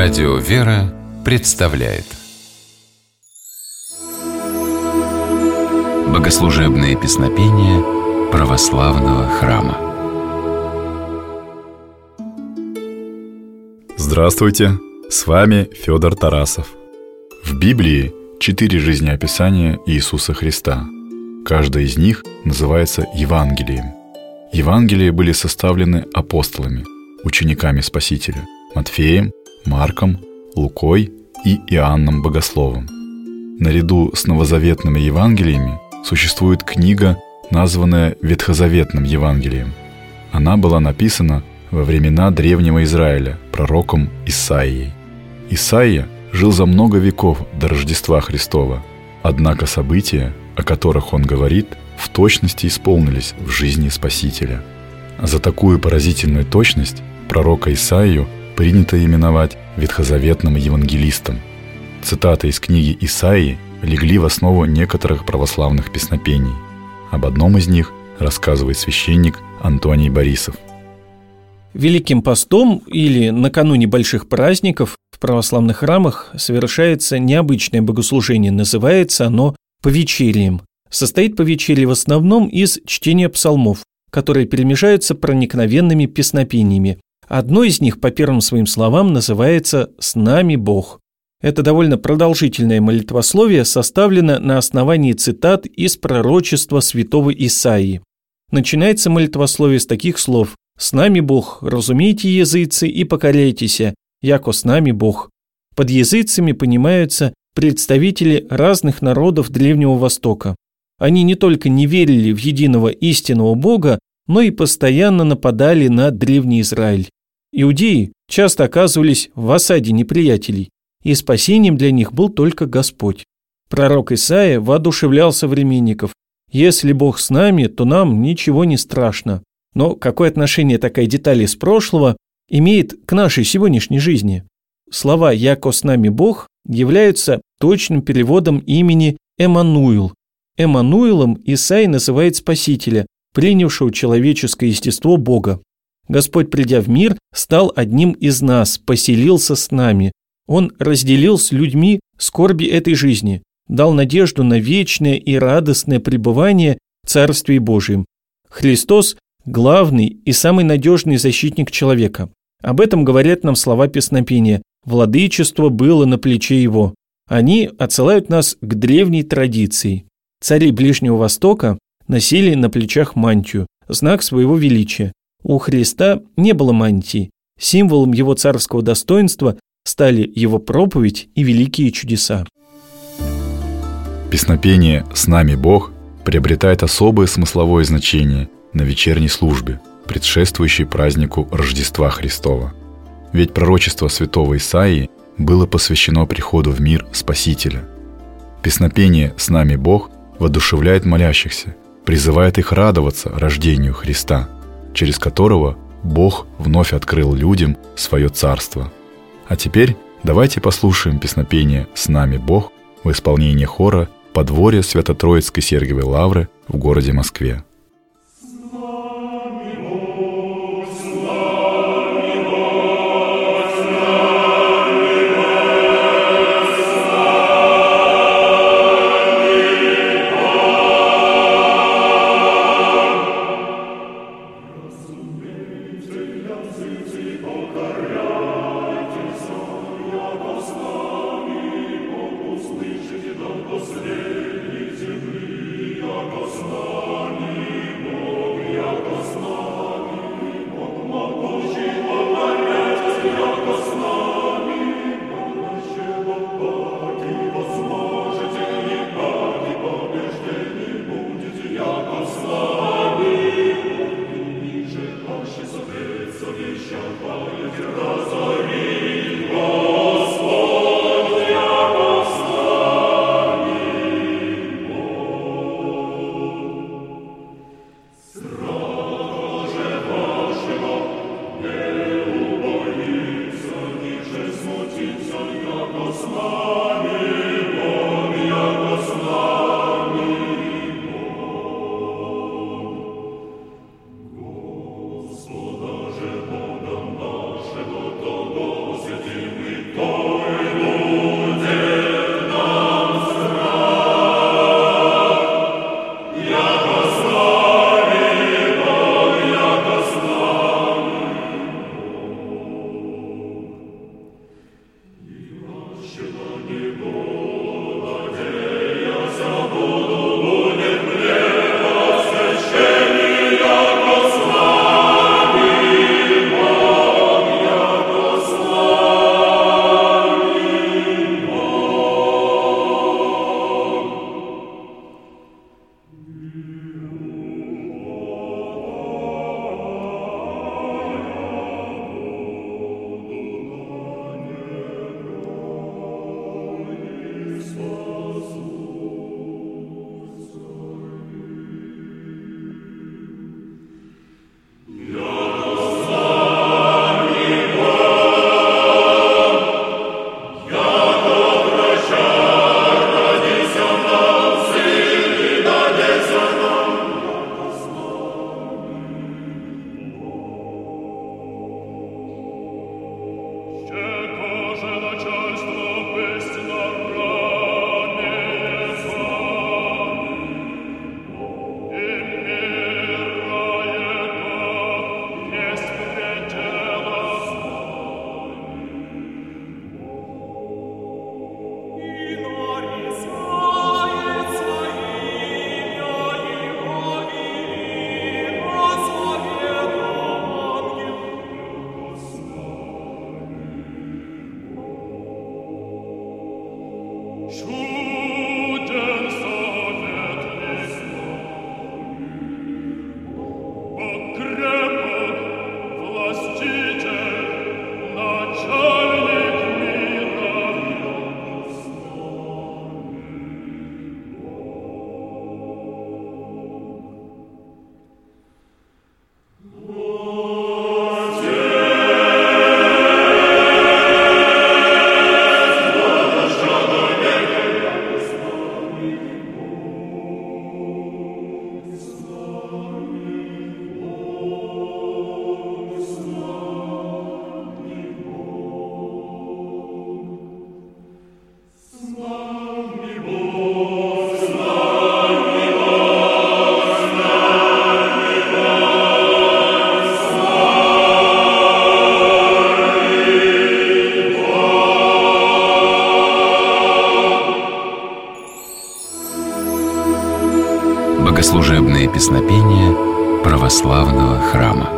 Радио «Вера» представляет Богослужебные песнопения православного храма Здравствуйте! С вами Федор Тарасов. В Библии четыре жизнеописания Иисуса Христа. Каждое из них называется Евангелием. Евангелия были составлены апостолами, учениками Спасителя – Матфеем, Марком, Лукой и Иоанном Богословом. Наряду с новозаветными Евангелиями существует книга, названная Ветхозаветным Евангелием. Она была написана во времена древнего Израиля пророком Исаией. Исаия жил за много веков до Рождества Христова, однако события, о которых он говорит, в точности исполнились в жизни Спасителя. За такую поразительную точность пророка Исаию принято именовать ветхозаветным евангелистом. Цитаты из книги Исаии легли в основу некоторых православных песнопений. Об одном из них рассказывает священник Антоний Борисов. Великим постом или накануне больших праздников в православных храмах совершается необычное богослужение, называется оно повечерием. Состоит повечерие в основном из чтения псалмов, которые перемежаются проникновенными песнопениями, Одно из них, по первым своим словам, называется «С нами Бог». Это довольно продолжительное молитвословие составлено на основании цитат из пророчества святого Исаии. Начинается молитвословие с таких слов «С нами Бог, разумейте языцы и покоряйтесь, яко с нами Бог». Под языцами понимаются представители разных народов Древнего Востока. Они не только не верили в единого истинного Бога, но и постоянно нападали на Древний Израиль. Иудеи часто оказывались в осаде неприятелей, и спасением для них был только Господь. Пророк Исаия воодушевлял современников. «Если Бог с нами, то нам ничего не страшно». Но какое отношение такая деталь из прошлого имеет к нашей сегодняшней жизни? Слова «Яко с нами Бог» являются точным переводом имени Эммануил. Эммануилом Исаия называет Спасителя, принявшего человеческое естество Бога. Господь, придя в мир, стал одним из нас, поселился с нами. Он разделил с людьми скорби этой жизни, дал надежду на вечное и радостное пребывание в Царстве Божьем. Христос – главный и самый надежный защитник человека. Об этом говорят нам слова песнопения «Владычество было на плече его». Они отсылают нас к древней традиции. Цари Ближнего Востока носили на плечах мантию, знак своего величия. У Христа не было мантии. Символом его царского достоинства стали его проповедь и великие чудеса. Песнопение «С нами Бог» приобретает особое смысловое значение на вечерней службе, предшествующей празднику Рождества Христова. Ведь пророчество святого Исаии было посвящено приходу в мир Спасителя. Песнопение «С нами Бог» воодушевляет молящихся, призывает их радоваться рождению Христа – через которого Бог вновь открыл людям свое царство. А теперь давайте послушаем песнопение «С нами Бог» в исполнении хора «Подворье Свято-Троицкой Сергиевой Лавры» в городе Москве. to those Sure. Песнопения православного храма.